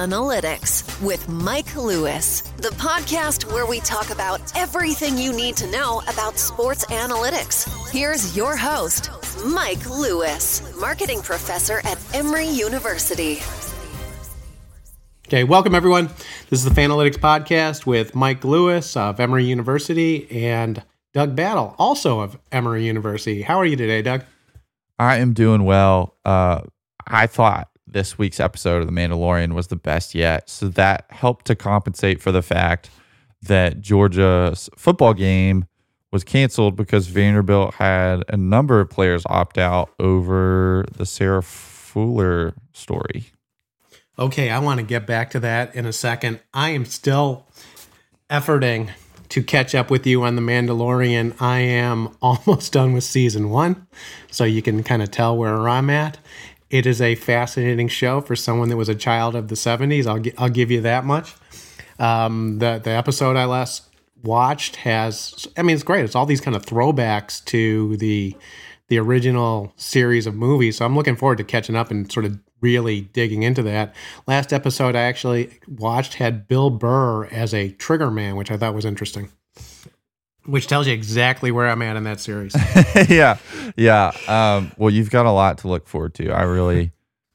Analytics with Mike Lewis, the podcast where we talk about everything you need to know about sports analytics. Here's your host, Mike Lewis, marketing professor at Emory University. Okay, welcome everyone. This is the Fanalytics podcast with Mike Lewis of Emory University and Doug Battle, also of Emory University. How are you today, Doug? I am doing well. Uh, I thought this week's episode of The Mandalorian was the best yet. So that helped to compensate for the fact that Georgia's football game was canceled because Vanderbilt had a number of players opt out over the Sarah Fuller story. Okay, I want to get back to that in a second. I am still efforting to catch up with you on The Mandalorian. I am almost done with season one, so you can kind of tell where I'm at. It is a fascinating show for someone that was a child of the 70s. I'll, I'll give you that much. Um, the, the episode I last watched has, I mean, it's great. It's all these kind of throwbacks to the the original series of movies. So I'm looking forward to catching up and sort of really digging into that. Last episode I actually watched had Bill Burr as a trigger man, which I thought was interesting which tells you exactly where I'm at in that series. yeah, yeah. Um, well, you've got a lot to look forward to. I really,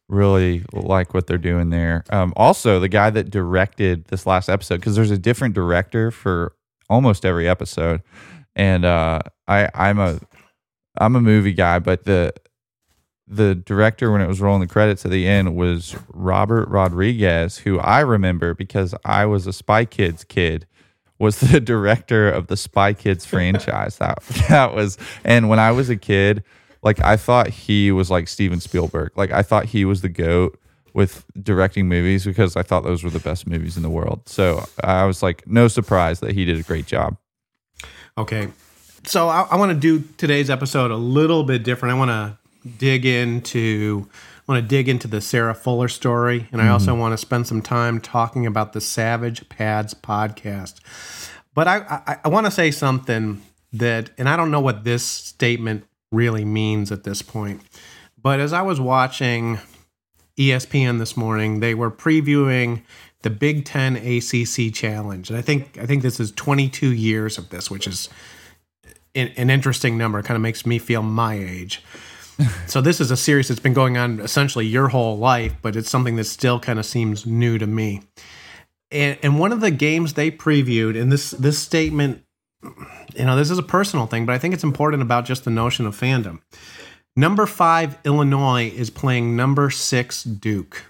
really like what they're doing there. Um, also, the guy that directed this last episode, because there's a different director for almost every episode, and uh, I, I'm a, I'm a movie guy, but the the director when it was rolling the credits at the end was Robert Rodriguez, who I remember because I was a Spy Kids kid was the director of the Spy Kids franchise. that that was, and when I was a kid, like I thought he was like Steven Spielberg. Like I thought he was the goat with directing movies because I thought those were the best movies in the world. So I was like, no surprise that he did a great job. Okay, so I, I want to do today's episode a little bit different. I want to dig into want to dig into the Sarah Fuller story, and I also mm-hmm. want to spend some time talking about the Savage Pads podcast. But I, I, I want to say something that, and I don't know what this statement really means at this point. But as I was watching ESPN this morning, they were previewing the Big Ten ACC Challenge, and I think I think this is 22 years of this, which is an, an interesting number. It kind of makes me feel my age. so this is a series that's been going on essentially your whole life, but it's something that still kind of seems new to me. And, and one of the games they previewed, and this this statement, you know, this is a personal thing, but I think it's important about just the notion of fandom. Number five, Illinois is playing number six, Duke.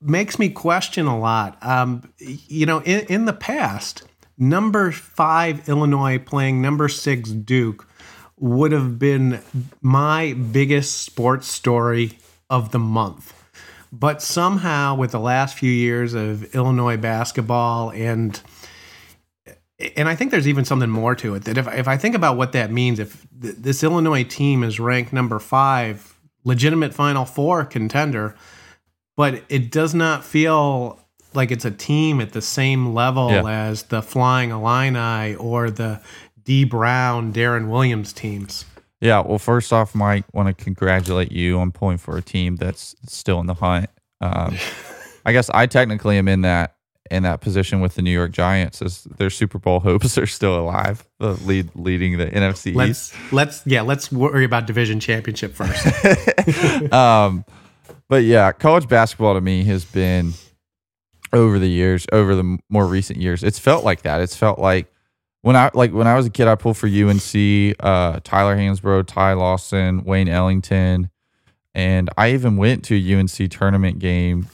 Makes me question a lot. Um, you know, in, in the past, number five, Illinois playing number six, Duke would have been my biggest sports story of the month. But somehow, with the last few years of Illinois basketball and and I think there's even something more to it that if, if I think about what that means, if th- this Illinois team is ranked number five, legitimate Final Four contender, but it does not feel like it's a team at the same level yeah. as the Flying Illini or the Dee Brown, Deron Williams teams. Yeah, well, first off, Mike, want to congratulate you on pulling for a team that's still in the hunt. Um, I guess I technically am in that in that position with the New York Giants as their Super Bowl hopes are still alive, the lead leading the NFC let's East. let's yeah let's worry about division championship first. um, but yeah, college basketball to me has been over the years, over the more recent years. It's felt like that. It's felt like when I like when I was a kid, I pulled for UNC, uh, Tyler Hansbrough, Ty Lawson, Wayne Ellington, and I even went to a UNC tournament game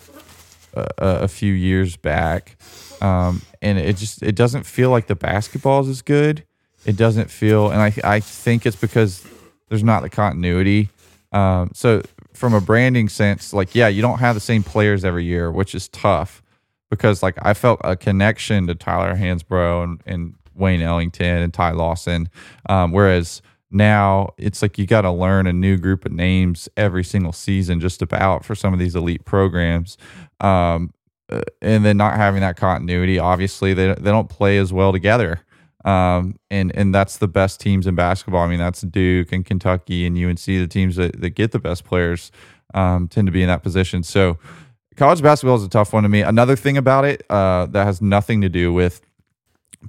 uh, a, a few years back. Um, and it just it doesn't feel like the basketball is as good. It doesn't feel, and I I think it's because there's not the continuity. Um, so from a branding sense, like yeah, you don't have the same players every year, which is tough because like I felt a connection to Tyler Hansbrough and, and Wayne Ellington and Ty Lawson, um, whereas now it's like you got to learn a new group of names every single season just about for some of these elite programs. Um, uh, and then not having that continuity obviously they, they don't play as well together. Um, and and that's the best teams in basketball. I mean that's duke and kentucky and unc the teams that, that get the best players um, tend to be in that position. So college basketball is a tough one to me. Another thing about it uh, that has nothing to do with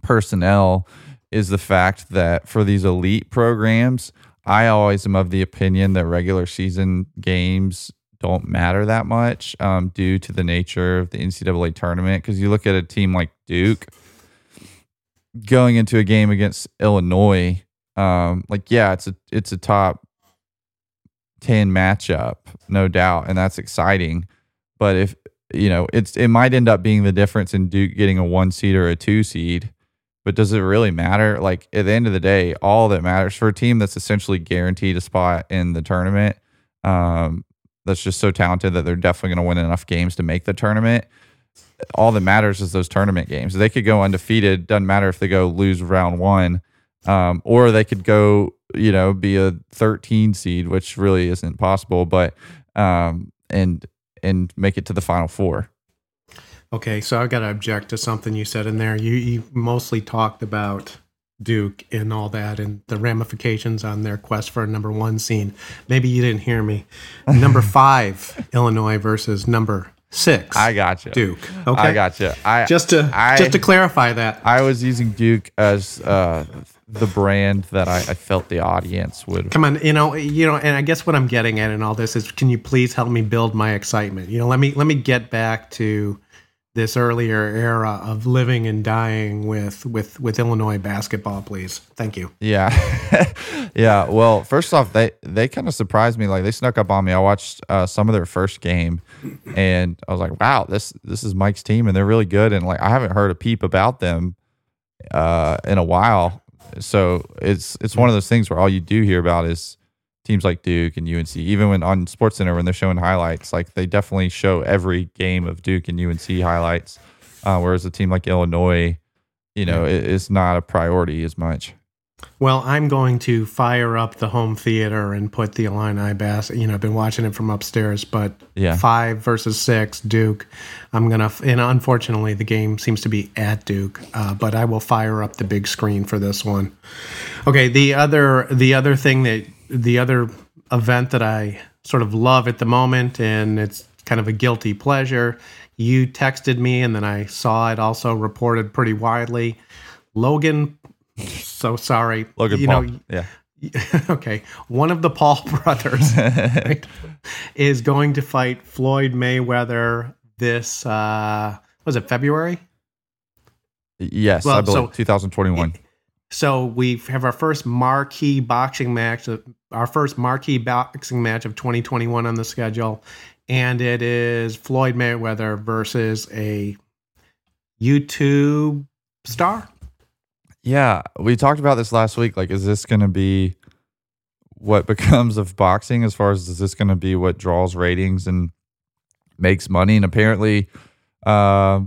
personnel is the fact that for these elite programs, I always am of the opinion that regular season games don't matter that much um, due to the nature of the NCAA tournament. Because you look at a team like Duke going into a game against Illinois, um, like yeah, it's a it's a top ten matchup, no doubt, and that's exciting. But if you know, it's it might end up being the difference in Duke getting a one seed or a two seed but does it really matter? Like at the end of the day, all that matters for a team that's essentially guaranteed a spot in the tournament, um, that's just so talented that they're definitely going to win enough games to make the tournament. All that matters is those tournament games. They could go undefeated. Doesn't matter if they go lose round one, um, or they could go, you know, be a 13 seed, which really isn't possible. But um, and and make it to the final four. Okay, so I've got to object to something you said in there. You, you mostly talked about Duke and all that and the ramifications on their quest for a number one scene. Maybe you didn't hear me. Number five, Illinois versus number six. I got you, Duke. Okay, I got you. I just to I, just to clarify that. I was using Duke as uh, the brand that I, I felt the audience would. Come on, you know, you know, and I guess what I'm getting at in all this is, can you please help me build my excitement? You know, let me let me get back to this earlier era of living and dying with with with Illinois basketball, please. Thank you. Yeah, yeah. Well, first off, they they kind of surprised me. Like they snuck up on me. I watched uh, some of their first game, and I was like, "Wow, this this is Mike's team, and they're really good." And like I haven't heard a peep about them uh, in a while. So it's it's one of those things where all you do hear about is teams like Duke and UNC. Even when on Sports Center when they're showing highlights, like they definitely show every game of Duke and UNC highlights. Uh, whereas a team like Illinois, you know, it, it's not a priority as much. Well, I'm going to fire up the home theater and put the Illini Bass. You know, I've been watching it from upstairs, but Yeah. five versus six, Duke. I'm gonna, and unfortunately, the game seems to be at Duke. Uh, but I will fire up the big screen for this one. Okay, the other, the other thing that, the other event that I sort of love at the moment, and it's kind of a guilty pleasure. You texted me, and then I saw it also reported pretty widely. Logan so sorry. Logan you Paul. know, yeah. okay, one of the Paul brothers right, is going to fight Floyd Mayweather this uh was it February? Yes, Well, I believe so- 2021. So we have our first marquee boxing match, our first marquee boxing match of 2021 on the schedule, and it is Floyd Mayweather versus a YouTube star. Yeah, we talked about this last week. Like, is this going to be what becomes of boxing? As far as is this going to be what draws ratings and makes money? And apparently, uh,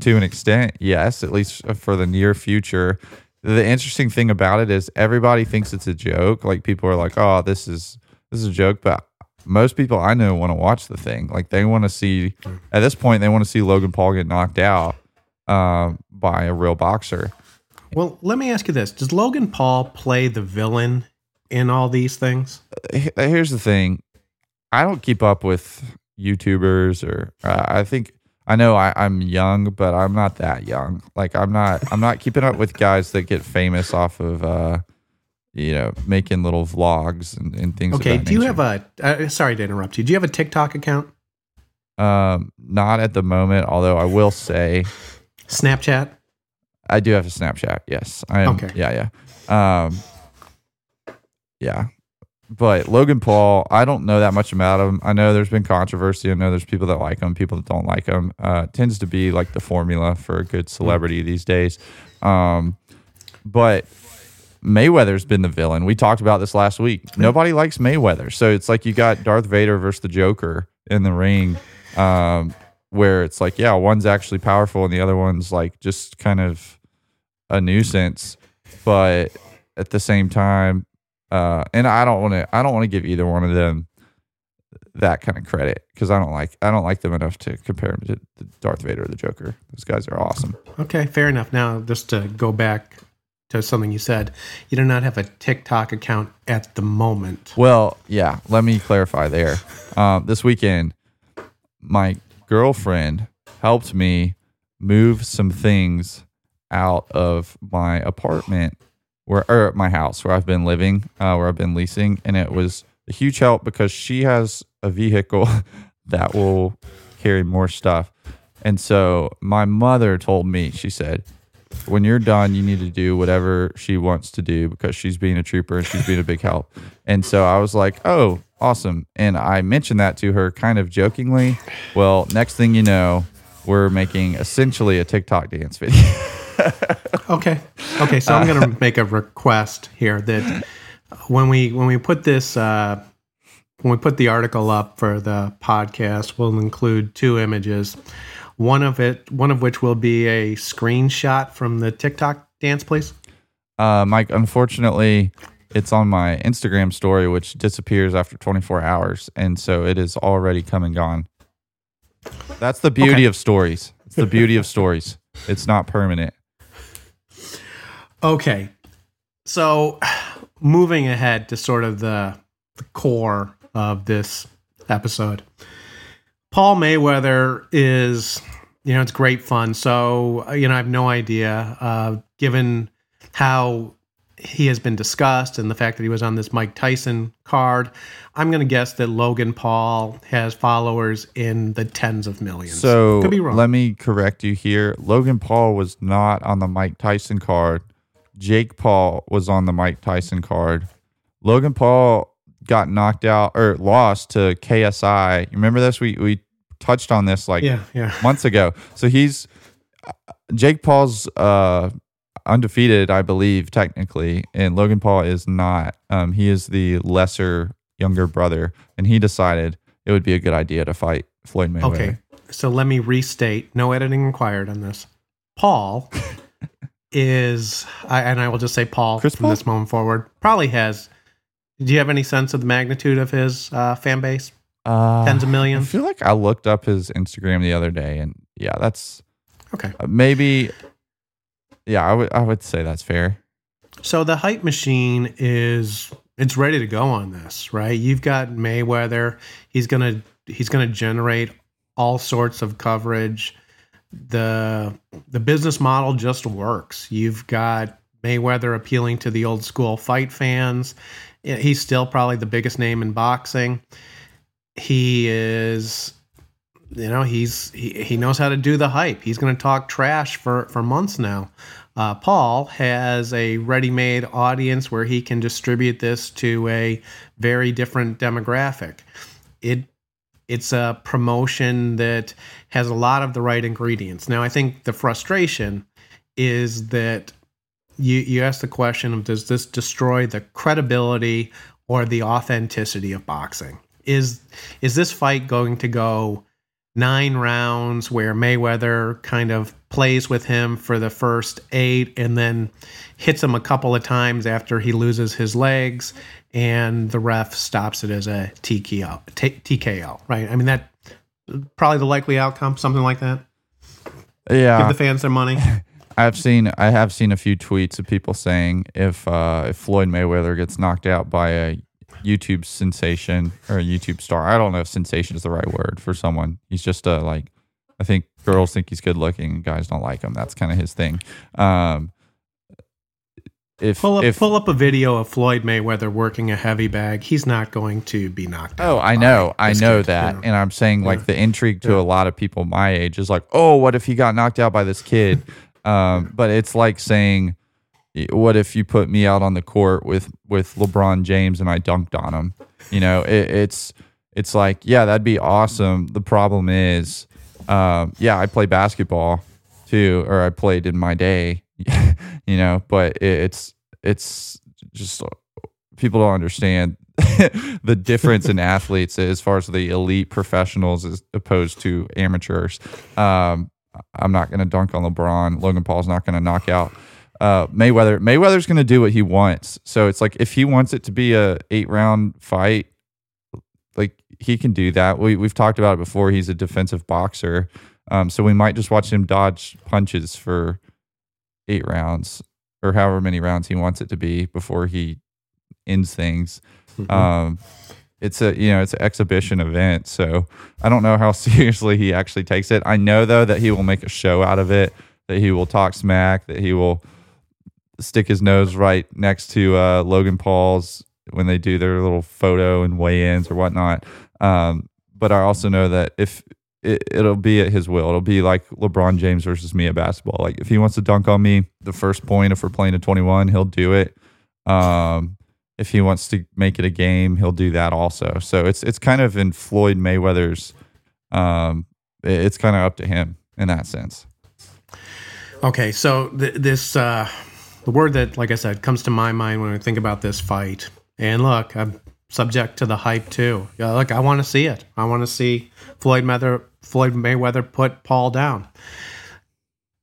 to an extent, yes, at least for the near future. The interesting thing about it is everybody thinks it's a joke. Like people are like, "Oh, this is this is a joke," but most people I know want to watch the thing. Like they want to see. At this point, they want to see Logan Paul get knocked out uh, by a real boxer. Well, let me ask you this: Does Logan Paul play the villain in all these things? Here's the thing i don't keep up with youtubers or uh, i think I know I, I'm young, but I'm not that young. Like I'm not I'm not keeping up with guys that get famous off of uh you know making little vlogs and, and things. Okay. Do you have a? Uh, sorry to interrupt you. Do you have a TikTok account? Um, not at the moment. Although I will say Snapchat? I do have a Snapchat. Yes. I am. Okay. Yeah. Yeah. Um. Yeah. But Logan Paul, I don't know that much about him. I know there's been controversy. I know there's people that like him, people that don't like him. Uh, tends to be like the formula for a good celebrity these days. Um, but Mayweather's been the villain. We talked about this last week. Nobody likes Mayweather. So it's like you got Darth Vader versus the Joker in the ring, um, where it's like, yeah, one's actually powerful and the other one's like just kind of a nuisance. But at the same time, uh, and I don't want to, I don't want to give either one of them that kind of credit because I don't like, I don't like them enough to compare them to, Darth Vader or the Joker. Those guys are awesome. Okay, fair enough. Now, just to go back to something you said, you do not have a TikTok account at the moment. Well, yeah. Let me clarify there. Um, this weekend, my girlfriend helped me move some things out of my apartment where or my house where I've been living, uh, where I've been leasing, and it was a huge help because she has a vehicle that will carry more stuff. And so my mother told me, she said, when you're done, you need to do whatever she wants to do because she's being a trooper and she's being a big help. And so I was like, oh, awesome. And I mentioned that to her kind of jokingly. Well, next thing you know, we're making essentially a TikTok dance video. Okay. Okay, so I'm going to make a request here that when we when we put this uh, when we put the article up for the podcast, we'll include two images. One of it, one of which will be a screenshot from the TikTok dance, please. Uh, Mike, unfortunately, it's on my Instagram story, which disappears after 24 hours. And so it is already come and gone. That's the beauty Okay. of stories. It's the beauty of stories. It's not permanent. Okay. So moving ahead to sort of the, the core of this episode. Paul Mayweather is, you know, it's great fun. So, uh, you know, I have no idea, uh, given how he has been discussed and the fact that he was on this Mike Tyson card, I'm going to guess that Logan Paul has followers in the tens of millions. So could be wrong. let me correct you here. Logan Paul was not on the Mike Tyson card. Jake Paul was on the Mike Tyson card. Logan Paul got knocked out or lost to KSI. You remember this? We we touched on this like yeah, yeah. months ago. So he's Jake Paul's uh, undefeated, I believe, technically, and Logan Paul is not. Um, he is the lesser younger brother, and he decided it would be a good idea to fight Floyd Mayweather. Okay. So let me restate no editing required on this. Paul is, I, and I will just say Paul Chris from Paul? this moment forward, probably has. Do you have any sense of the magnitude of his uh, fan base? Uh, Tens of millions. I feel like I looked up his Instagram the other day, and yeah, that's Okay. uh, maybe. Yeah, I would I would say that's fair. So the hype machine is it's ready to go on this, right? You've got Mayweather. He's gonna he's gonna generate all sorts of coverage. The the business model just works. You've got Mayweather appealing to the old school fight fans. He's still probably the biggest name in boxing. He is you know he's he, he knows how to do the hype he's going to talk trash for for months now uh, paul has a ready-made audience where he can distribute this to a very different demographic it it's a promotion that has a lot of the right ingredients. Now i think the frustration is that you you ask the question of does this destroy the credibility or the authenticity of boxing? Is is this fight going to go nine rounds where Mayweather kind of plays with him for the first eight and then hits him a couple of times after he loses his legs and the ref stops it as a TKO, T- TKO right? I mean that probably the likely outcome, something like that. Yeah, Give the fans their money. I've seen I have seen a few tweets of people saying if uh, if Floyd Mayweather gets knocked out by a YouTube sensation or a YouTube star, I don't know if sensation is the right word for someone. He's just a like I think girls think he's good looking, guys don't like him. That's kind of his thing. Um, if Pull up, if pull up a video of Floyd Mayweather working a heavy bag. He's not going to be knocked out. Oh, I know, I know kid, that, know. and I'm saying like the intrigue to a lot of people my age is like, oh, what if he got knocked out by this kid? um, but it's like saying, what if you put me out on the court with with LeBron James and I dunked on him? You know, it, it's it's like, yeah, that'd be awesome. The problem is, um, yeah, I play basketball too, or I played in my day, you know, but it, it's it's just people don't understand the difference in athletes as far as the elite professionals as opposed to amateurs. Um, I'm not going to dunk on LeBron. Logan Paul's not going to knock out uh, Mayweather. Mayweather's going to do what he wants. So it's like if he wants it to be a eight round fight, like he can do that. We we've talked about it before. He's a defensive boxer, um, so we might just watch him dodge punches for eight rounds or however many rounds he wants it to be before he ends things. Um, it's a you know it's an exhibition event, so I don't know how seriously he actually takes it. I know though that he will make a show out of it, that he will talk smack, that he will stick his nose right next to uh, Logan Paul's when they do their little photo and weigh-ins or whatnot. Um, but I also know that if it, it'll be at his will, it'll be like LeBron James versus me at basketball. Like if he wants to dunk on me, the first point, if we're playing a 21, he'll do it. Um, if he wants to make it a game, he'll do that also. So it's it's kind of in Floyd Mayweather's. Um, it- it's kind of up to him in that sense. Okay, so th- this uh, the word that, like I said, comes to my mind when I think about this fight. And look, I'm subject to the hype too. Yeah, look, I want to see it. I want to see Floyd Mayweather, Floyd Mayweather put Paul down.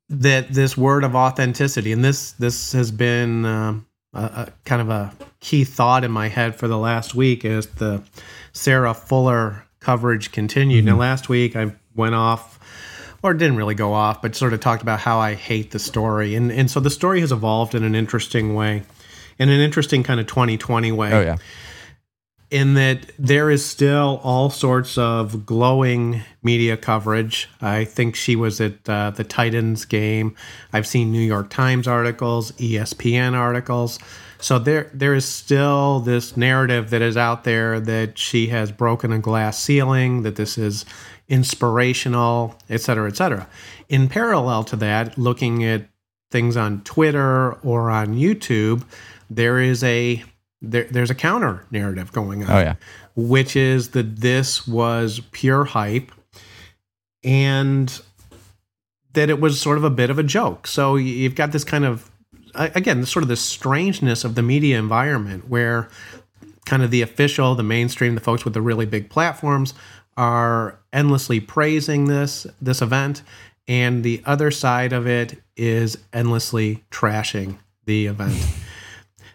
That this word of authenticity, and this this has been um, a, a kind of a key thought in my head for the last week as the Sarah Fuller coverage continued. Now, last week I went off or didn't really go off, but sort of talked about how I hate the story. And and so the story has evolved in an interesting way, in an interesting kind of 2020 way. Oh yeah, In that there is still all sorts of glowing media coverage. I think she was at uh, the Titans game. I've seen New York Times articles, ESPN articles. So there there is still this narrative that is out there that she has broken a glass ceiling, that this is inspirational, et cetera, et cetera. In parallel to that, looking at things on Twitter or on YouTube, there is a there, there's a counter narrative going on oh yeah, which is that this was pure hype and that it was sort of a bit of a joke. So you've got this kind of, again, this sort of the strangeness of the media environment where kind of the official, the mainstream, the folks with the really big platforms are endlessly praising this this event and the other side of it is endlessly trashing the event.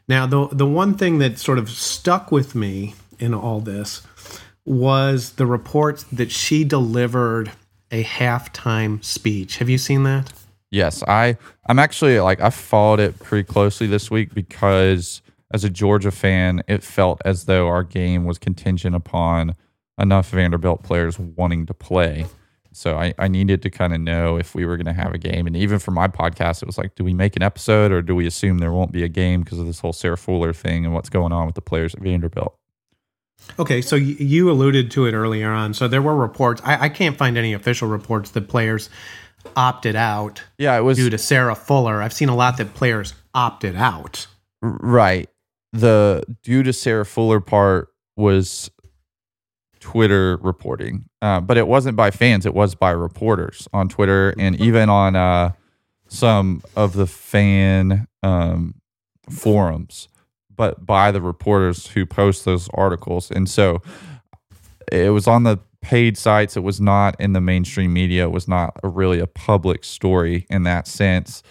Now, the the one thing that sort of stuck with me in all this was the reports that she delivered a halftime speech. Have you seen that? yes. I I'm actually like I followed it pretty closely this week because as a Georgia fan, it felt as though our game was contingent upon enough Vanderbilt players wanting to play. So I, I needed to kind of know if we were going to have a game. And even for my podcast, it was like, do we make an episode or do we assume there won't be a game because of this whole Sarah Fuller thing and what's going on with the players at Vanderbilt? Okay, so you alluded to it earlier on. So there were reports. I, I can't find any official reports that players opted out Yeah, it was due to Sarah Fuller. I've seen a lot that players opted out. Right. The due to Sarah Fuller part was Twitter reporting, uh, but it wasn't by fans. It was by reporters on Twitter and even on uh, some of the fan um, forums, but by the reporters who post those articles. And so it was on the paid sites. It was not in the mainstream media. It was not a, really a public story in that sense.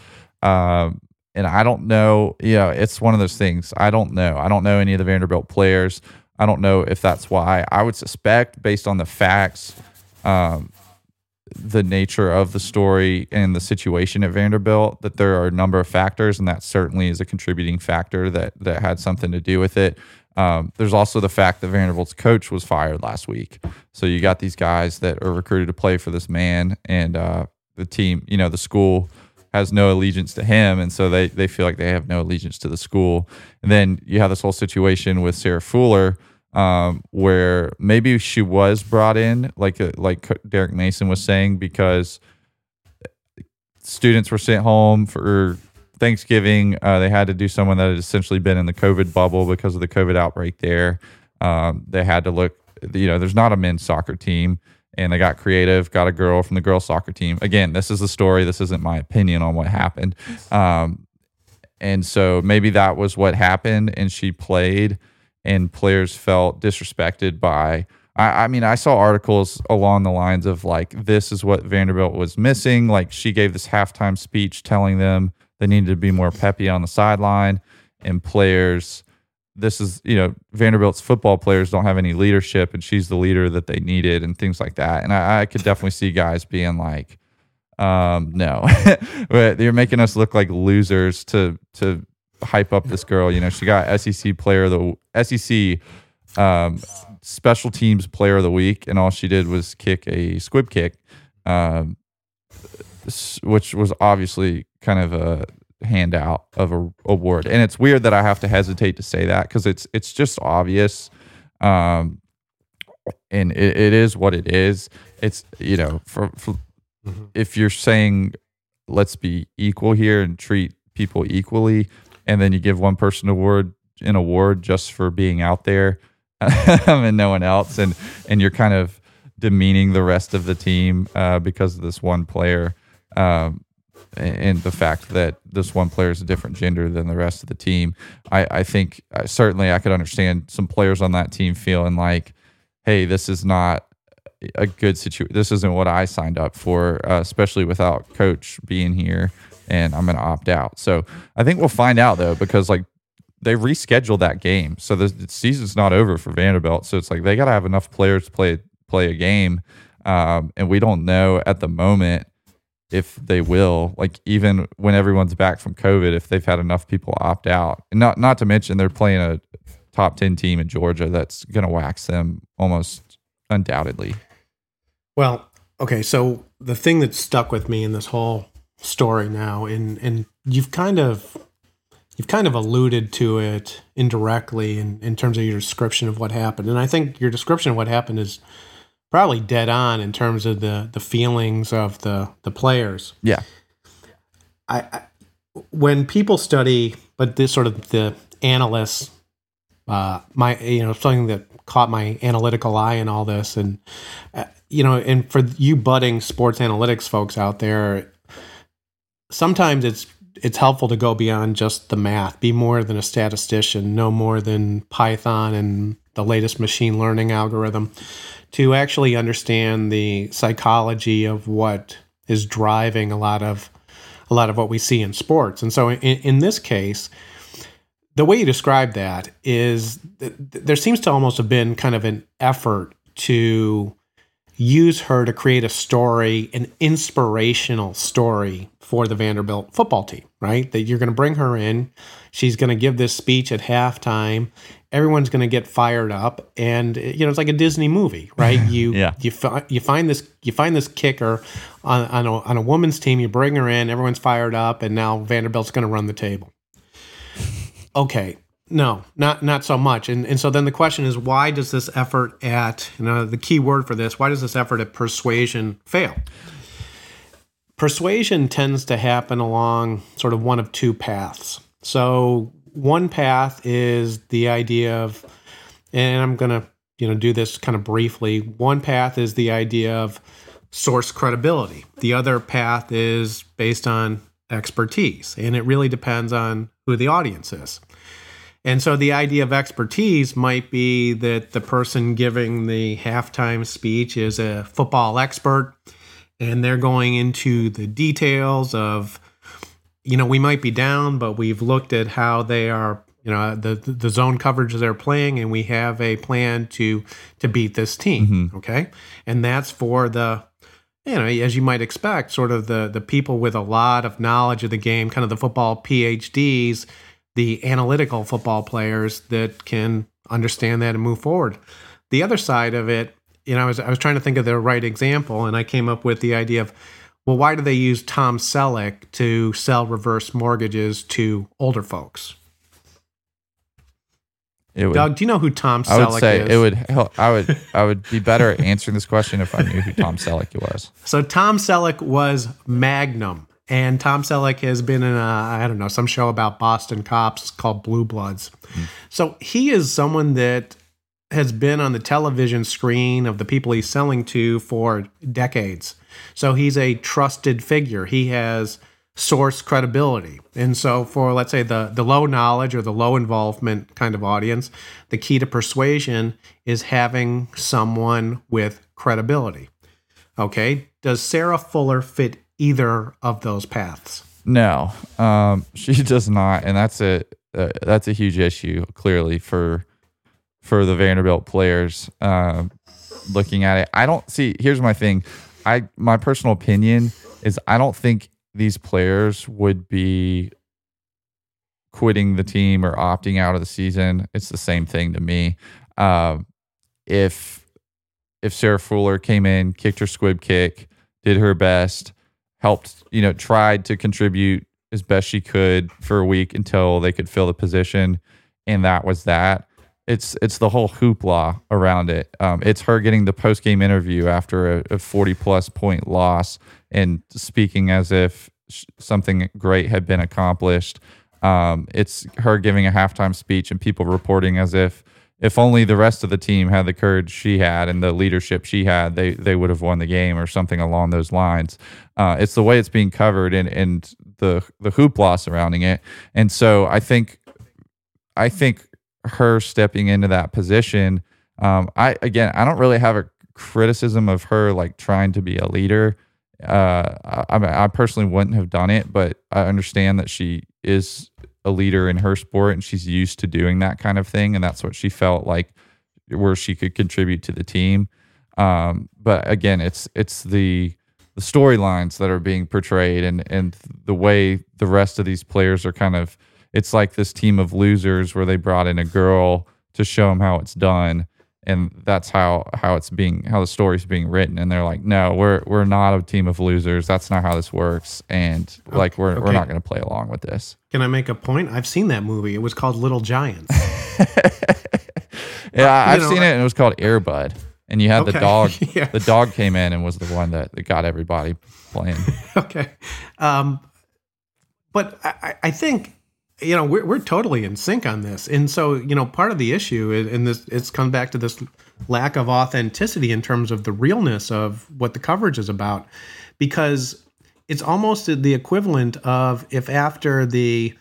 Um, and I don't know, you know, it's one of those things. I don't know. I don't know any of the Vanderbilt players. I don't know if that's why. I would suspect, based on the facts, um, the nature of the story and the situation at Vanderbilt, that there are a number of factors, and that certainly is a contributing factor that that had something to do with it. Um, there's also the fact that Vanderbilt's coach was fired last week. So you got these guys that are recruited to play for this man, and uh, the team, you know, the school has no allegiance to him, and so they they feel like they have no allegiance to the school. And then you have this whole situation with Sarah Fuller, um, where maybe she was brought in, like uh, like Derek Mason was saying, because students were sent home for Thanksgiving. Uh, they had to do someone that had essentially been in the COVID bubble because of the COVID outbreak there. Um, they had to look, you know, there's not a men's soccer team and they got creative, got a girl from the girls soccer team. Again, this is a story. This isn't my opinion on what happened. Um, and so maybe that was what happened, and she played, and players felt disrespected by. I, I mean, I saw articles along the lines of like, this is what Vanderbilt was missing. Like, she gave this halftime speech telling them they needed to be more peppy on the sideline, and players this is you know Vanderbilt's football players don't have any leadership, and she's the leader that they needed, and things like that. And I, I could definitely see guys being like, um, "No, you're making us look like losers to to hype up this girl." You know, she got SEC player of the SEC um, special teams player of the week, and all she did was kick a squib kick, um, which was obviously kind of a handout of a award. And it's weird that I have to hesitate to say that because it's it's just obvious. Um, and it, it is what it is. It's you know, for, for mm-hmm. if you're saying let's be equal here and treat people equally, and then you give one person award an award just for being out there and no one else, and and you're kind of demeaning the rest of the team uh, because of this one player. Um, and the fact that this one player is a different gender than the rest of the team, I, I think uh, certainly I could understand some players on that team feeling like, hey, this is not a good situation. This isn't what I signed up for, uh, especially without coach being here, and I'm going to opt out. So I think we'll find out though, because like they rescheduled that game, so the, season's not over for Vanderbilt. So it's like they got to have enough players to play play a game, um, and we don't know at the moment if they will, like even when everyone's back from COVID, if they've had enough people opt out. And not not to mention they're playing a top 10 team in Georgia that's going to wax them almost undoubtedly. Well, okay, so the thing that stuck with me in this whole story now and and you've kind of you've kind of alluded to it indirectly in, in terms of your description of what happened. And I think your description of what happened is probably dead on in terms of the the feelings of the the players. Yeah. I, I when people study, but this sort of the analysts, uh, my you know something that caught my analytical eye in all this, and uh, you know, and for you budding sports analytics folks out there, sometimes it's it's helpful to go beyond just the math, be more than a statistician, know more than Python and the latest machine learning algorithm to actually understand the psychology of what is driving a lot of a lot of what we see in sports. And so in, in this case, the way you describe that is there seems to almost have been kind of an effort to use her to create a story, an inspirational story for the Vanderbilt football team, right? That you're going to bring her in, she's going to give this speech at halftime, everyone's going to get fired up. And you know it's like a disney movie right? You yeah. you, fi- you find this you find this kicker on, on, a, on a woman's team. You bring her in. Everyone's fired up. And now vanderbilt's going to run the table. Okay no not not so much and and so then the question is why does this effort at you know the key word for this why does this effort at persuasion fail persuasion tends to happen along sort of one of two paths so one path is the idea of, and I'm to you know do this kind of briefly. One path is the idea of source credibility. The other path is based on expertise, and it really depends on who the audience is. And so the idea of expertise might be that the person giving the halftime speech is a football expert and they're going into the details of you know, we might be down, but we've looked at how they are, you know, the the zone coverage they're playing, and we have a plan to to beat this team. Mm-hmm. Okay, and that's for the you know, as you might expect, sort of the the people with a lot of knowledge of the game, kind of the football PhDs, the analytical football players that can understand that and move forward. The other side of it, you know, I was I was trying to think of the right example, and I came up with the idea of, well, why do they use Tom Selleck to sell reverse mortgages to older folks? It would, Doug, do you know who Tom I would say is? it would help. I would I would be better at answering this question if I knew who Tom Selleck was. So Tom Selleck was Magnum, and Tom Selleck has been in a I don't know some show about Boston cops called Blue Bloods. So he is someone that has been on the television screen of the people he's selling to for decades. So he's a trusted figure. He has source credibility. And so for let's say the the low knowledge or the low involvement kind of audience, the key to persuasion is having someone with credibility. Okay. Does Sarah Fuller fit either of those paths? No, um, she does not, and that's a uh, that's a huge issue clearly for for the Vanderbilt players. Um, looking at it, I don't see. Here's my thing. I my personal opinion is I don't think these players would be quitting the team or opting out of the season. It's the same thing to me. Um, if if Sarah Fuller came in, kicked her squib kick, did her best, helped, you know, tried to contribute as best she could for a week until they could fill the position, and that was that. It's it's the whole hoopla around it. Um, it's her getting the post game interview after a, a forty plus point loss and speaking as if something great had been accomplished. Um, it's her giving a halftime speech and people reporting as if if only the rest of the team had the courage she had and the leadership she had, they they would have won the game or something along those lines. Uh, it's the way it's being covered and and the the hoopla surrounding it. And so I think I think her stepping into that position. Um, I again, I don't really have a criticism of her like trying to be a leader. Uh, I, I personally wouldn't have done it, but I understand that she is a leader in her sport and she's used to doing that kind of thing, and that's what she felt like where she could contribute to the team. Um, but again, it's it's the the storylines that are being portrayed and and the way the rest of these players are kind of it's like this team of losers where they brought in a girl to show them how it's done and that's how how it's being how the story's being written and they're like no we're we're not a team of losers that's not how this works and like we're we're not going to play along with this Can I make a point? I've seen that movie. It was called Little Giants. yeah i've know, seen it and it was called airbud and you had the dog Yeah. the dog came in and was the one that, that got everybody playing okay. Um, but I- I think you know we're we're totally in sync on this, and so you know part of the issue is, and this it's come back to this lack of authenticity in terms of the realness of what the coverage is about, because it's almost the equivalent of if after the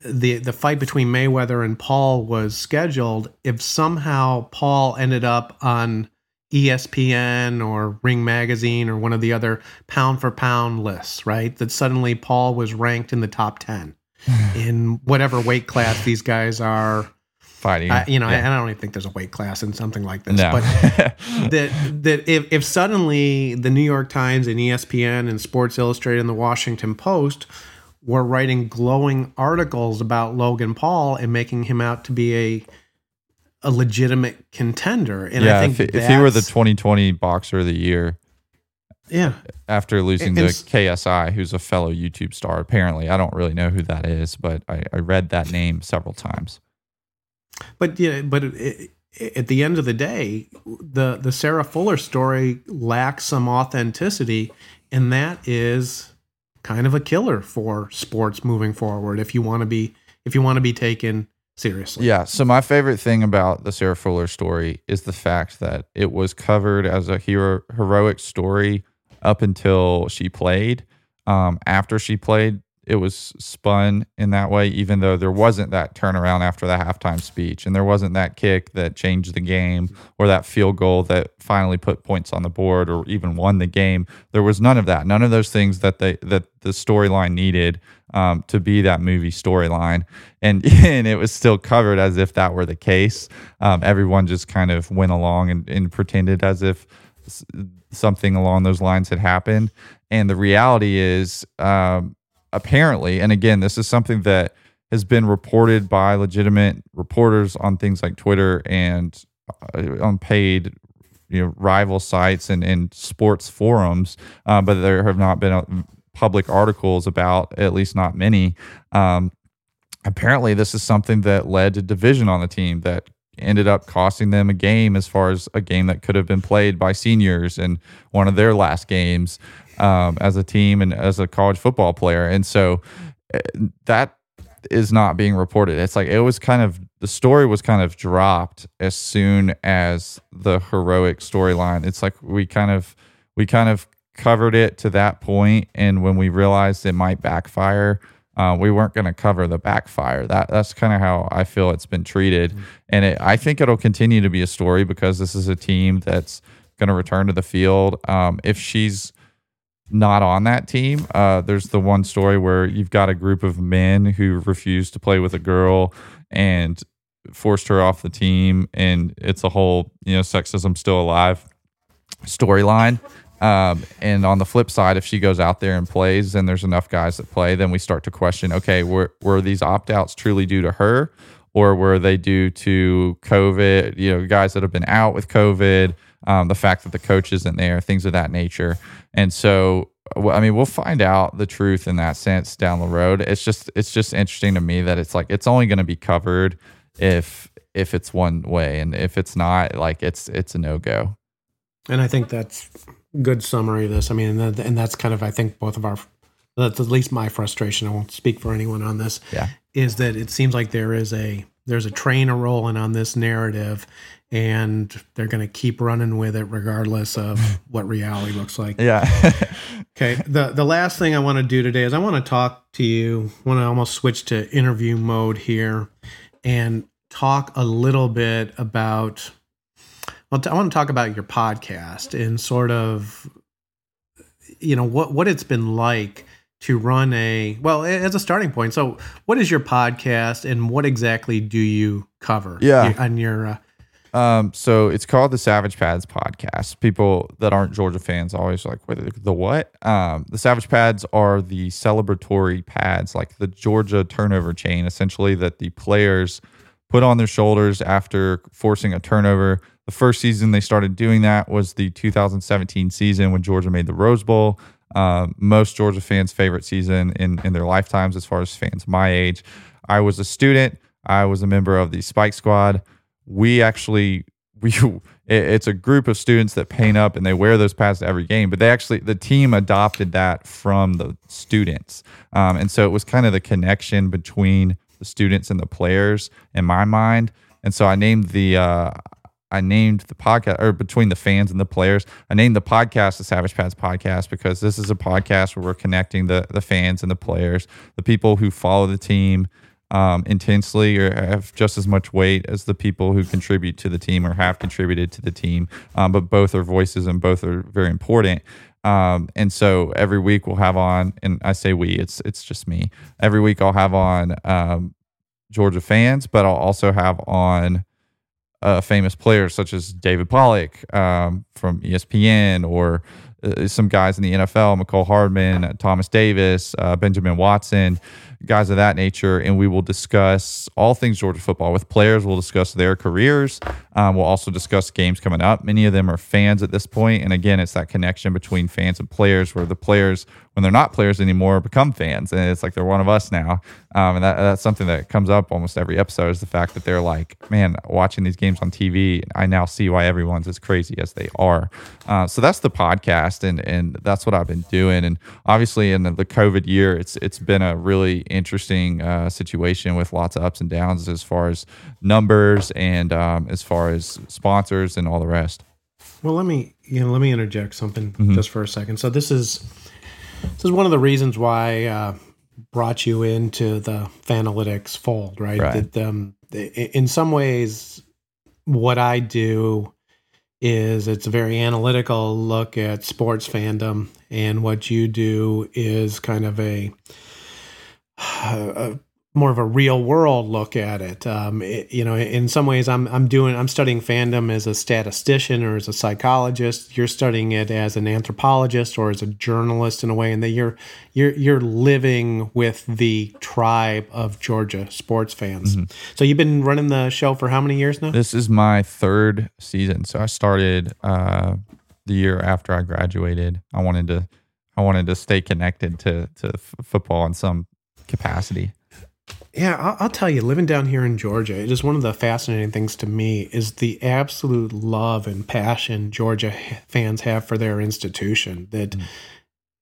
the the fight between Mayweather and Paul was scheduled, if somehow Paul ended up on ESPN or Ring Magazine or one of the other pound for pound lists, right? That suddenly Paul was ranked in the top 10 in whatever weight class these guys are. fighting I, you know, Yeah. I, I don't even think there's a weight class in something like this. no But that that if, if suddenly the New York Times and ESPN and Sports Illustrated and the Washington Post were writing glowing articles about Logan Paul and making him out to be a a legitimate contender, and yeah I think if, if he were the 2020 boxer of the year yeah, after losing And- and s- KSI, who's a fellow YouTube star. Apparently, I don't really know who that is, but I, I read that name several times. But yeah, but it, it, at the end of the day, the the Sarah Fuller story lacks some authenticity, and that is kind of a killer for sports moving forward. If you want to be if you want to be taken seriously, Yeah. So my favorite thing about the Sarah Fuller story is the fact that it was covered as a hero heroic story up until she played. Um, after she played, it was spun in that way, even though there wasn't that turnaround after the halftime speech, and there wasn't that kick that changed the game, or that field goal that finally put points on the board, or even won the game. There was none of that. None of those things that they that the storyline needed um, to be that movie storyline, and and it was still covered as if that were the case. Um, everyone just kind of went along and, and pretended as if something along those lines had happened. And the reality is, um, apparently, and again, this is something that has been reported by legitimate reporters on things like Twitter and uh, on paid you know rival sites and, and sports forums, uh, but there have not been uh, public articles about at least not many. Um, apparently, this is something that led to division on the team that ended up costing them a game as far as a game that could have been played by seniors in one of their last games um, as a team and as a college football player. And so uh, that is not being reported. It's like it was kind of the story was kind of dropped as soon as the heroic storyline. It's like we kind of we kind of covered it to that point, and when we realized it might backfire, uh, we weren't going to cover the backfire. That that's kind of how I feel it's been treated, mm-hmm. and it, I think it'll continue to be a story because this is a team that's going to return to the field. Um, if she's not on that team. Uh, there's the one story where you've got a group of men who refused to play with a girl and forced her off the team, and it's a whole you know sexism still alive storyline. Um, and on the flip side, if she goes out there and plays, and there's enough guys that play, then we start to question: Okay, were were these opt outs truly due to her, or were they due to COVID? You know, guys that have been out with COVID um, the fact that the coach isn't there, things of that nature. And so, I mean, we'll find out the truth in that sense down the road. It's just, it's just interesting to me that it's like it's only going to be covered if if it's one way, and if it's not, like it's it's a no go. And I think that's good summary of this. I mean, and that's kind of I think both of our that's at least my frustration. I won't speak for anyone on this. Yeah, is that it seems like there is a there's a train a rolling on this narrative, and they're going to keep running with it regardless of what reality looks like. Yeah. okay. The the last thing I want to do today is I want to talk to you. Want to almost switch to interview mode here and talk a little bit about well I want to talk about your podcast and sort of you know what what it's been like to run a well as a starting point. So, what is your podcast and what exactly do you cover? Yeah. on your uh, um, so it's called the Savage Pads podcast. People that aren't Georgia fans always like, Wait, the what? Um, the Savage Pads are the celebratory pads, like the Georgia turnover chain, essentially that the players put on their shoulders after forcing a turnover. The first season they started doing that was the 2017 season when Georgia made the Rose Bowl. Uh, most Georgia fans' favorite season in in their lifetimes, as far as fans my age. I was a student. I was a member of the Spike Squad we actually we it's a group of students that paint up and they wear those pads to every game but they actually the team adopted that from the students um, and so it was kind of the connection between the students and the players in my mind and so i named the uh, I named the podcast, or between the fans and the players, I named the podcast the Savage Pads Podcast because this is a podcast where we're connecting the the fans and the players, the people who follow the team, um, intensely or have just as much weight as the people who contribute to the team or have contributed to the team. Um, but both are voices and both are very important. Um, and so every week we'll have on, and I say we, it's it's just me. Every week I'll have on um, Georgia fans, but I'll also have on uh, famous players such as David Pollack um, from ESPN or uh, some guys in the NFL, Mecole Hardman, Thomas Davis, uh, Benjamin Watson guys of that nature, and we will discuss all things Georgia football with players. We'll discuss their careers. Um, we'll also discuss games coming up. Many of them are fans at this point, and again, it's that connection between fans and players, where the players, when they're not players anymore, become fans, and it's like they're one of us now. Um, and that, that's something that comes up almost every episode is the fact that they're like, man, watching these games on TV, I now see why everyone's as crazy as they are. Uh, so that's the podcast, and and that's what I've been doing. And obviously, in the, the COVID year, it's it's been a really interesting uh, situation with lots of ups and downs as far as numbers and um, as far as sponsors and all the rest. Well, let me you know let me interject something mm-hmm. just for a second. So this is this is one of the reasons why uh, brought you into the Fanalytics fold, right? right. That um, in some ways, what I do is it's a very analytical look at sports fandom, and what you do is kind of a a, more of a real world look at it. Um, it. You know, in some ways, I'm I'm doing I'm studying fandom as a statistician or as a psychologist. You're studying it as an anthropologist or as a journalist in a way, and that you're you're you're living with the tribe of Georgia sports fans. Mm-hmm. So you've been running the show for how many years now? This is my third season. So I started uh, the year after I graduated. I wanted to I wanted to stay connected to to f- football in some capacity. Yeah, I'll, I'll, tell you, living down here in Georgia, it is one of the fascinating things to me is the absolute love and passion Georgia fans have for their institution. That mm.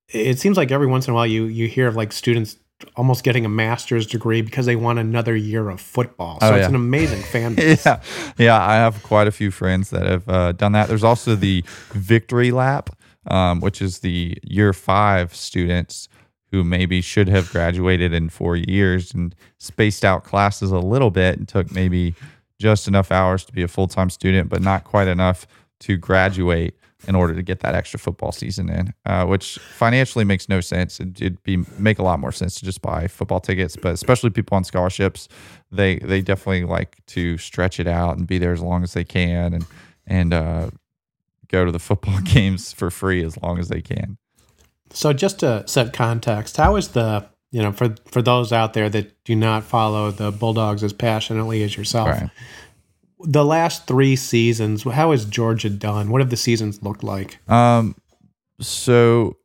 it seems like every once in a while you you hear of like students almost getting a master's degree because they want another year of football. So oh, yeah. it's an amazing fan base. yeah, yeah, I have quite a few friends that have uh, done that. There's also the Victory Lap, um, which is the year five students who maybe should have graduated in four years and spaced out classes a little bit and took maybe just enough hours to be a full time student, but not quite enough to graduate in order to get that extra football season in, uh, which financially makes no sense. It, would be make a lot more sense to just buy football tickets, but especially people on scholarships, they they definitely like to stretch it out and be there as long as they can and and uh, go to the football games for free as long as they can. So just to set context, how is the you know for for those out there that do not follow the Bulldogs as passionately as yourself, right. the last three seasons, how has Georgia done? What have the seasons looked like? Um, so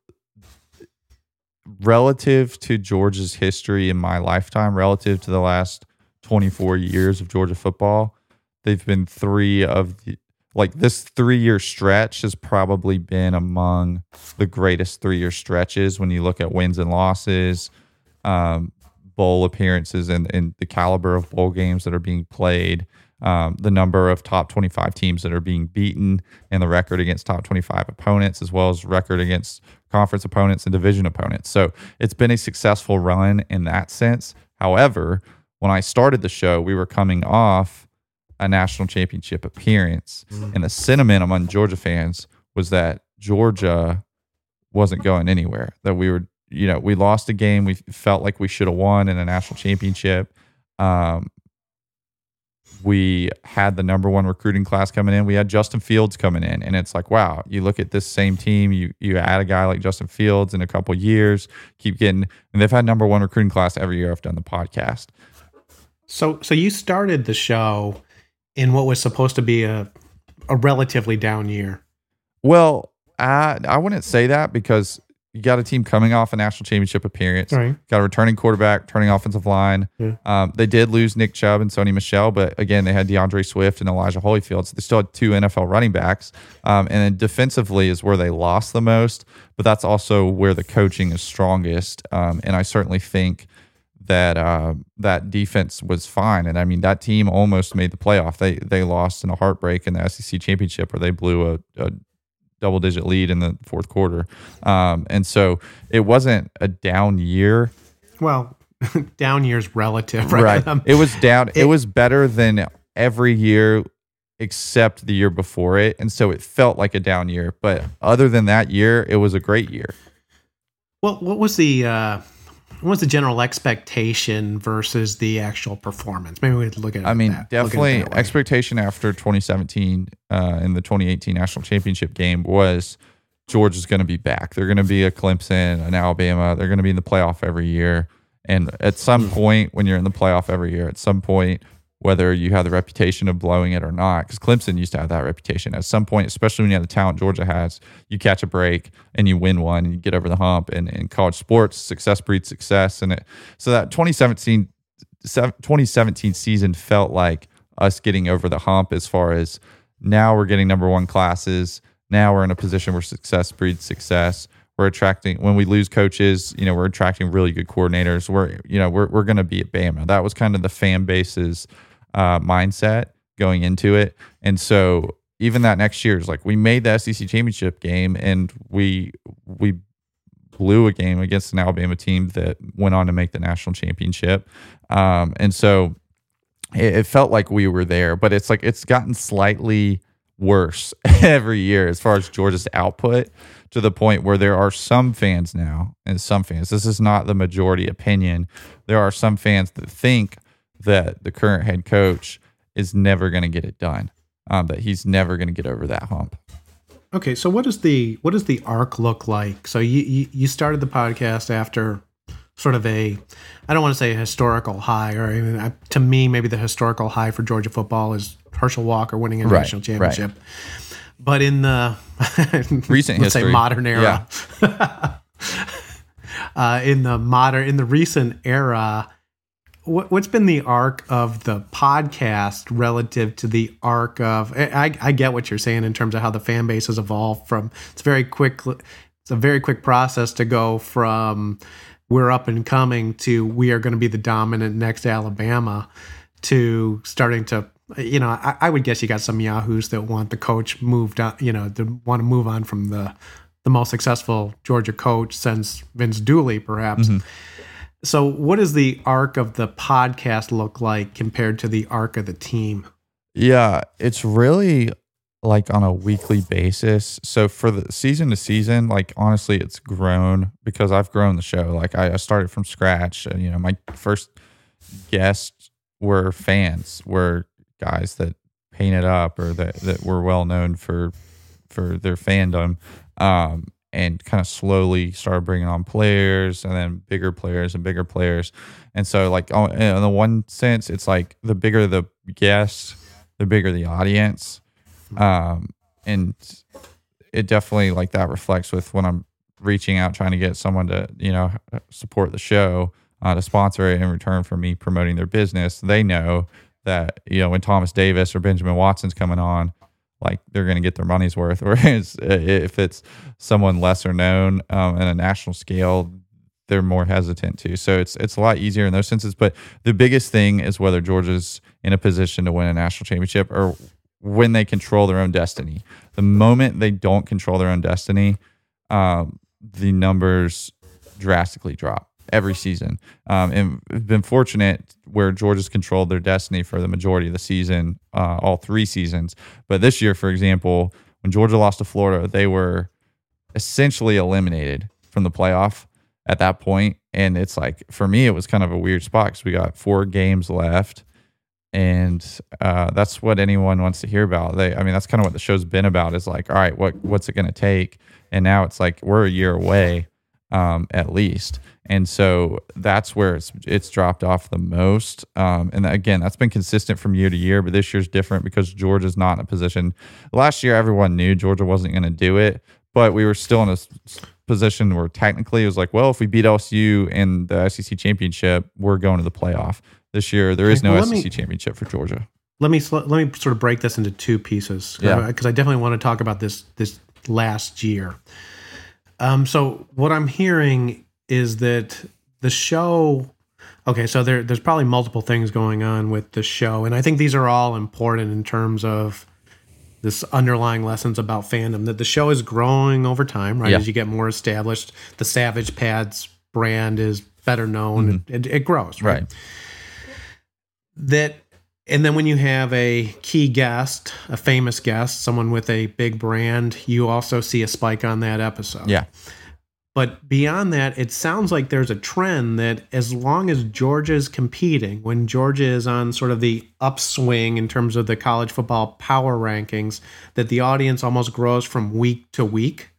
relative to Georgia's history in my lifetime, relative to the last 24 years of Georgia football, they've been three of the, like this three year stretch has probably been among the greatest three year stretches when you look at wins and losses, um, bowl appearances, and, and the caliber of bowl games that are being played, um, the number of top 25 teams that are being beaten, and the record against top 25 opponents, as well as record against conference opponents and division opponents. So it's been a successful run in that sense. However, when I started the show, we were coming off a national championship appearance. Mm. And the sentiment among Georgia fans was that Georgia wasn't going anywhere. That we were, you know, we lost a game we felt like we should have won in a national championship. Um, we had the number one recruiting class coming in. We had Justin Fields coming in, and it's like, wow, you look at this same team. You you add a guy like Justin Fields in a couple years, keep getting, and they've had number one recruiting class every year I've done the podcast. So so you started the show in what was supposed to be a a relatively down year. Well, I I wouldn't say that because you got a team coming off a national championship appearance. Right. Got a returning quarterback, turning offensive line. Yeah. Um, they did lose Nick Chubb and Sony Michel, but again, they had D'Andre Swift and Elijah Holyfield. So they still had two NFL running backs. Um, and then defensively is where they lost the most, but that's also where the coaching is strongest. Um, and I certainly think that uh, that defense was fine. And I mean, that team almost made the playoff. They they lost in a heartbreak in the SEC championship where they blew a, a double digit lead in the fourth quarter. Um, and so it wasn't a down year. Well, down years relative, right? right. Um, it was down. It, it was better than every year except the year before it. And so it felt like a down year. But other than that year, it was a great year. Well, what was the uh, what was the general expectation versus the actual performance? Maybe we could look at. I mean, that, definitely expectation after 2017 uh, in the 2018 national championship game was Georgia's going to be back. They're going to be a Clemson, an Alabama. They're going to be in the playoff every year. And at some hmm. point, when you're in the playoff every year, at some point, whether you have the reputation of blowing it or not. Because Clemson used to have that reputation. At some point, especially when you have the talent Georgia has, you catch a break and you win one and you get over the hump. And in college sports, success breeds success. And it, so that 2017, 2017 season felt like us getting over the hump as far as now we're getting number one classes. Now we're in a position where success breeds success we're attracting when we lose coaches you know we're attracting really good coordinators we're you know we're, we're going to be at bama that was kind of the fan base's uh, mindset going into it. And so even that next year is like we made the SEC championship game and we we blew a game against an Alabama team that went on to make the national championship. Um, and so it, it, felt like we were there, but it's like it's gotten slightly worse every year as far as Georgia's output to the point where there are some fans now, and some fans, this is not the majority opinion. There are some fans that think that the current head coach is never going to get it done, um, that he's never going to get over that hump. Okay, so what does the what does the arc look like? So you, you you started the podcast after sort of a I don't want to say a historical high, or even uh, to me maybe the historical high for Georgia football is Herschel Walker winning a Right, national championship. But in the Recent let's say modern era, uh, in the modern in the recent era, what, what's been the arc of the podcast relative to the arc of? I, I get what you're saying in terms of how the fan base has evolved from. It's very quick. It's a very quick process to go from we're up and coming to we are going to be the dominant next Alabama to starting to you know I, I would guess you got some yahoos that want the coach moved on you know to want to move on from the the most successful Georgia coach since Vince Dooley perhaps. Mm-hmm. So what does the arc of the podcast look like compared to the arc of the team? Yeah, it's really like on a weekly basis. So for the season to season, like honestly, it's grown because I've grown the show. Like I, started from scratch. And, you know, my first guests were fans, were guys that painted up or that, that were well known for for their fandom. Um, and kind of slowly started bringing on players and then bigger players and bigger players. And so, like, in the one sense, it's like the bigger the guests, the bigger the audience. Um, and it definitely, like, that reflects with when I'm reaching out, trying to get someone to, you know, support the show, uh, to sponsor it in return for me promoting their business. They know that, you know, when Thomas Davis or Benjamin Watson's coming on, like they're going to get their money's worth. Whereas if it's someone lesser known um, on a national scale, they're more hesitant to. So it's it's a lot easier in those senses. But the biggest thing is whether Georgia's in a position to win a national championship or when they control their own destiny. The moment they don't control their own destiny, um, the numbers drastically drop every season. Um, and been fortunate where Georgia's controlled their destiny for the majority of the season, uh, all three seasons. But this year, for example, when Georgia lost to Florida, they were essentially eliminated from the playoff at that point. And it's like, for me, it was kind of a weird spot because we got four games left. And uh, that's what anyone wants to hear about. They, I mean, that's kind of what the show's been about. Is like, all right, what what's it going to take? And now it's like we're a year away, um, at least. And so that's where it's it's dropped off the most. Um, and again, that's been consistent from year to year, but this year's different because Georgia's not in a position. Last year, everyone knew Georgia wasn't going to do it, but we were still in a position where technically it was like, well, if we beat LSU in the SEC championship, we're going to the playoff. This year, there is no well, SEC me- championship for Georgia. Let me let me sort of break this into two pieces Yeah. because I definitely want to talk about this this last year. Um, so what I'm hearing is that the show. Okay, so there there's probably multiple things going on with the show, and I think these are all important in terms of this underlying lessons about fandom. That the show is growing over time, right? Yeah. As you get more established, the Savage Pads brand is better known. It, it grows, right? Right. that and then when you have a key guest a famous guest someone with a big brand you also see a spike on that episode Yeah. but beyond that it sounds like there's a trend that as long as georgia's competing when georgia is on sort of the upswing in terms of the college football power rankings that the audience almost grows from week to week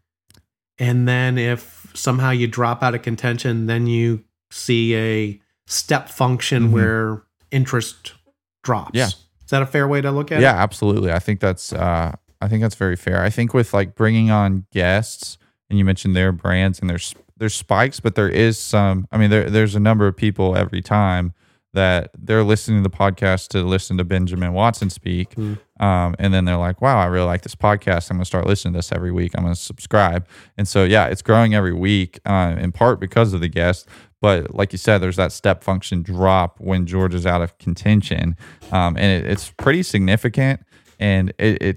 and then if somehow you drop out of contention then you see a step function Mhm. where interest drops. Yeah. is that a fair way to look at yeah it? Yeah, absolutely. I think that's uh i think that's very fair. I think with like bringing on guests and you mentioned their brands and there's there's spikes but there is some i mean there, there's a number of people every time that they're listening to the podcast to listen to benjamin watson speak Hmm. um, and then they're like wow i really like this podcast i'm going to start listening to this every week i'm going to subscribe and so yeah it's growing every week uh, in part because of the guests but like you said, there's that step function drop when George is out of contention, um, and it, it's pretty significant. And it, it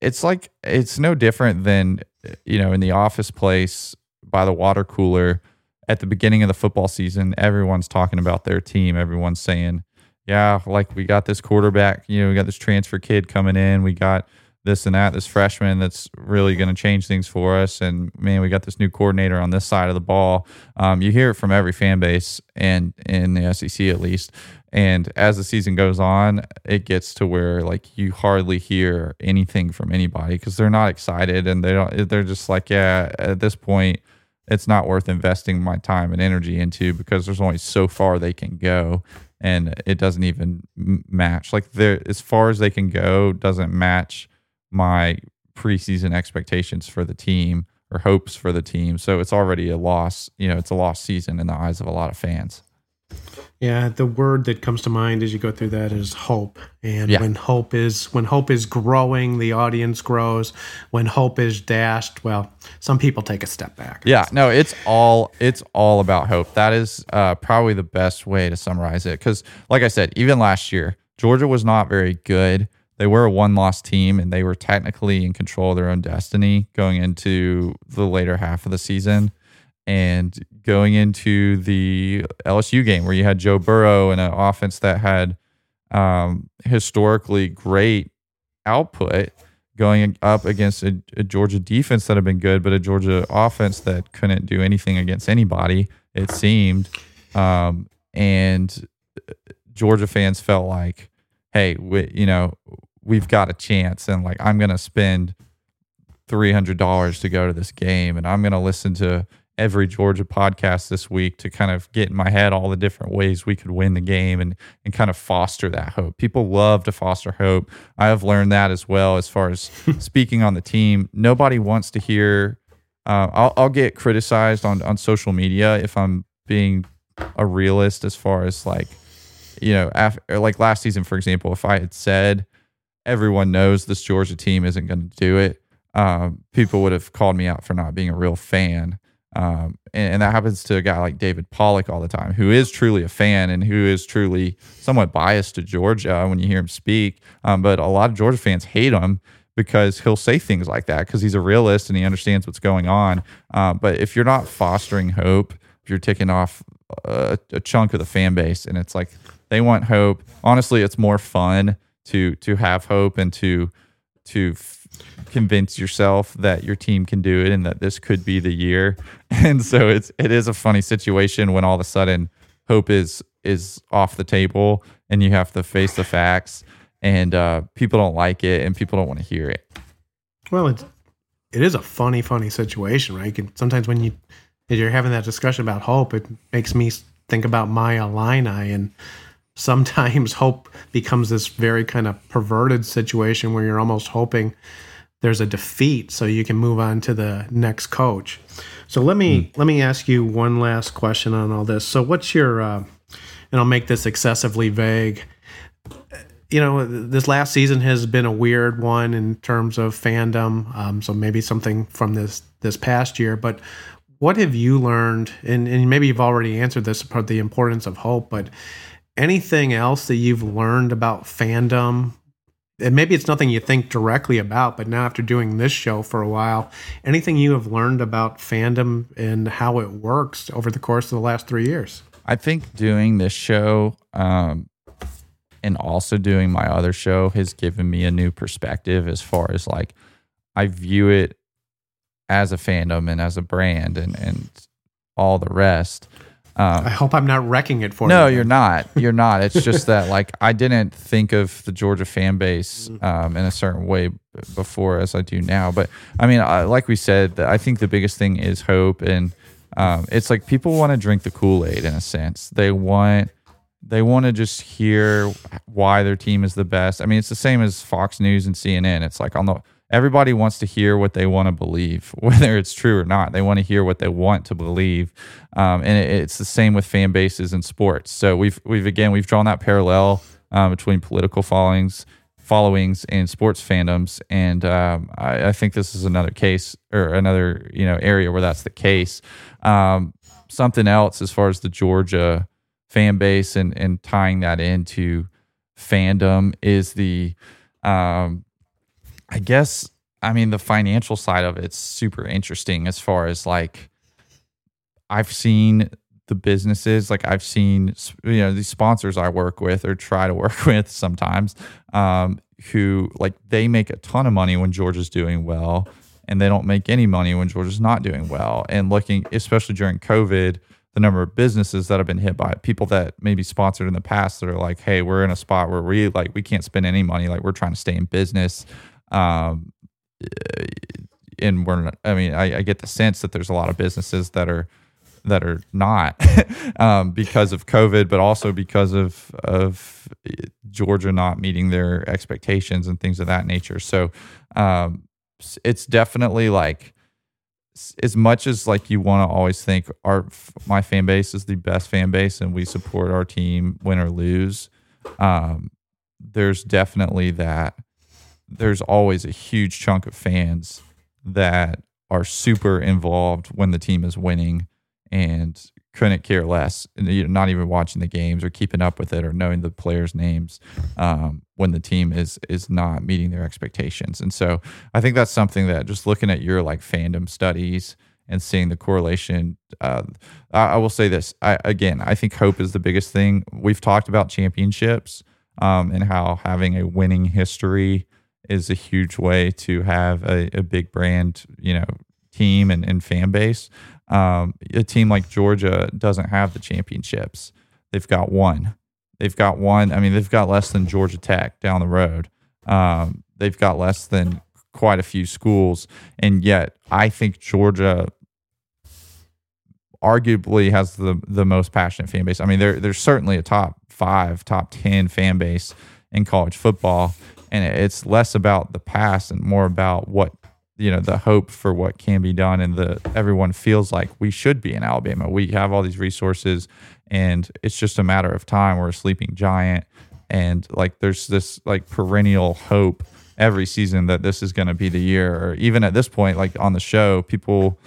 it's like it's no different than you know in the office place by the water cooler at the beginning of the football season. Everyone's talking about their team. Everyone's saying, "Yeah, like we got this quarterback. You know, we got this transfer kid coming in. We got." this and that, this freshman that's really going to change things for us. And man, we got this new coordinator on this side of the ball. Um, you hear it from every fan base and in the SEC at least. And as the season goes on, it gets to where like you hardly hear anything from anybody because they're not excited and they don't. They're just like, yeah, at this point, it's not worth investing my time and energy into because there's only so far they can go and it doesn't even match like there as far as they can go doesn't match my preseason expectations for the team or hopes for the team. So it's already a loss. You know, it's a lost season in the eyes of a lot of fans. Yeah, the word that comes to mind as you go through that is hope. And yeah. when hope is when hope is growing, the audience grows. When hope is dashed, well, some people take a step back. Yeah, no, it's all it's all about hope. That is uh, probably the best way to summarize it. Because, like I said, even last year, Georgia was not very good they were a one loss team and they were technically in control of their own destiny going into the later half of the season and going into the LSU game where you had Joe Burrow and an offense that had um, historically great output going up against a, a, Georgia defense that had been good, but a Georgia offense that couldn't do anything against anybody, it seemed. Um, and Georgia fans felt like, hey, we, you know, we've got a chance and like I'm going to spend $300 to go to this game and I'm going to listen to every Georgia podcast this week to kind of get in my head all the different ways we could win the game and and kind of foster that hope. People love to foster hope. I have learned that as well as far as speaking on the team. Nobody wants to hear uh, I'll, I'll get criticized on on social media if I'm being a realist as far as like you know after like last season for example if I had said everyone knows this Georgia team isn't going to do it. Um, people would have called me out for not being a real fan. Um, and, and, that happens to a guy like David Pollack all the time, who is truly a fan and who is truly somewhat biased to Georgia when you hear him speak. Um, but a lot of Georgia fans hate him because he'll say things like that because he's a realist and he understands what's going on. Um, but if you're not fostering hope, if you're taking off a, a chunk of the fan base and it's like they want hope, honestly, it's more fun to to have hope and to to convince yourself that your team can do it and that this could be the year. And so it's it is a funny situation when all of a sudden hope is is off the table and you have to face the facts and uh, people don't like it and people don't want to hear it. Well, it's it is a funny, funny situation, right? You can, sometimes when you you're having that discussion about hope, it makes me think about my Illini and sometimes hope becomes this very kind of perverted situation where you're almost hoping there's a defeat so you can move on to the next coach. So let me mm. let me ask you one last question on all this. So what's your uh, and I'll make this excessively vague. You know, this last season has been a weird one in terms of fandom. Um, so maybe something from this this past year, but what have you learned? And, and maybe you've already answered this about the importance of hope, but anything else that you've learned about fandom and maybe it's nothing you think directly about, but now after doing this show for a while, anything you have learned about fandom and how it works over the course of the last three years? I think doing this show um, and also doing my other show has given me a new perspective as far as like I view it as a fandom and as a brand and, and all the rest. Um, I hope I'm not wrecking it for no, you. No, you're not. You're not. It's just that like I didn't think of the Georgia fan base um, in a certain way before as I do now. But I mean, I, like we said, I think the biggest thing is hope, and um, it's like people want to drink the Kool Aid in a sense. They want they want to just hear why their team is the best. I mean, it's the same as Fox News and CNN. It's like on the everybody wants to hear what they want to believe, whether it's true or not. They want to hear what they want to believe, um, and it, it's the same with fan bases and sports. So we've we've again we've drawn that parallel um, between political followings, followings, and sports fandoms, and um, I, I, think this is another case or another you know area where that's the case. Um, something else as far as the Georgia fan base and and tying that into fandom is the um, I guess I mean the financial side of it's super interesting as far as like I've seen the businesses like I've seen you know these sponsors I work with or try to work with sometimes um, who like they make a ton of money when Georgia's doing well, and they don't make any money when Georgia's not doing well. And looking, especially during COVID, the number of businesses that have been hit by it, people that maybe sponsored in the past that are like, hey, we're in a spot where we like we can't spend any money, like we're trying to stay in business. Um, and we're not, I mean, I, I get the sense that there's a lot of businesses that are that are not um, because of COVID, but also because of of Georgia not meeting their expectations and things of that nature. So um, it's definitely like as much as like you want to always think our my fan base is the best fan base and we support our team win or lose. Um, there's definitely that. There's always a huge chunk of fans that are super involved when the team is winning and couldn't care less, not even watching the games or keeping up with it or knowing the players' names um, when the team is is not meeting their expectations. And so I think that's something that just looking at your like fandom studies and seeing the correlation. Uh, I, I, will say this I, again. I think hope is the biggest thing. We've talked about championships um, and how having a winning history is a huge way to have a, a big brand, you know, team and, and fan base. Um, a team like Georgia doesn't have the championships. They've got one. They've got one. I mean, they've got less than Georgia Tech down the road. Um, they've got less than quite a few schools, and yet I think Georgia arguably has the the most passionate fan base. I mean, they're they're certainly a top five, top ten fan base in college football, and it's less about the past and more about what you know the hope for what can be done and the everyone feels like we should be in Alabama. We have all these resources and it's just a matter of time. We're a sleeping giant and like there's this like perennial hope every season that this is going to be the year or even at this point like on the show people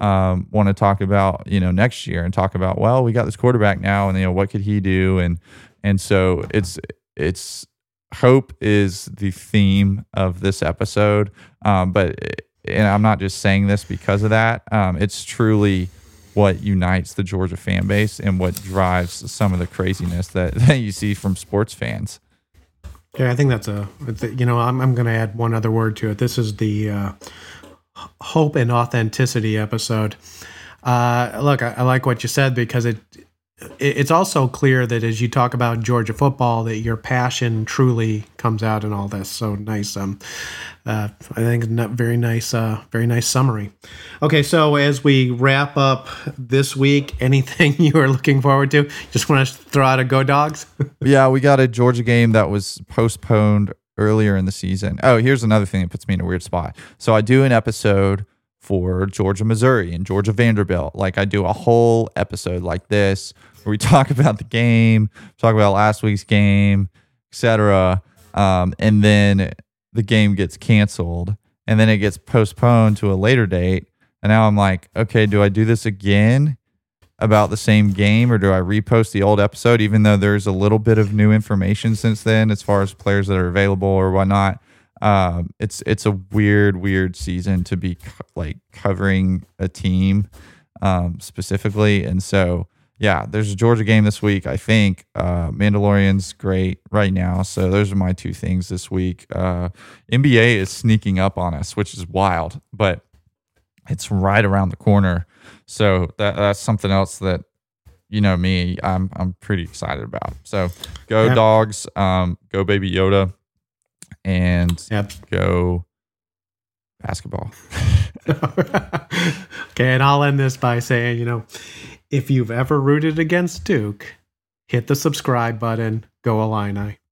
um, want to talk about you know next year and talk about well we got this quarterback now and you know what could he do and and so it's it's hope is the theme of this episode. Um, but and I'm not just saying this because of that. Um, it's truly what unites the Georgia fan base and what drives some of the craziness that, that you see from sports fans. Yeah, I think that's a, you know, I'm, I'm going to add one other word to it. This is the uh, hope and authenticity episode. Uh, look, I, I, like what you said because it it's also clear that as you talk about Georgia football, that your passion truly comes out in all this. So nice. Um, uh, I think very nice, uh, very nice summary. Okay, so as we wrap up this week, anything you are looking forward to? Just want to throw out a go dogs. yeah, we got a Georgia game that was postponed earlier in the season. Oh, here's another thing that puts me in a weird spot. So I do an episode for Georgia, Missouri, and Georgia Vanderbilt. Like I do a whole episode like this where we talk about the game, talk about last week's game, etc. Um, and then the game gets canceled, and then it gets postponed to a later date. And now I'm like, okay, do I do this again about the same game, or do I repost the old episode, even though there's a little bit of new information since then as far as players that are available or whatnot? Um, it's it's a weird, weird season to be co- like covering a team um, specifically, and so yeah, there's a Georgia game this week. I think uh, Mandalorian's great right now. So those are my two things this week. Uh, NBA is sneaking up on us, which is wild, but it's right around the corner. So that that's something else that you know me, I'm I'm pretty excited about. So go dogs, um, go baby Yoda, and yep. go basketball. okay, and I'll end this by saying, you know, if you've ever rooted against Duke, hit the subscribe button. Go Illini.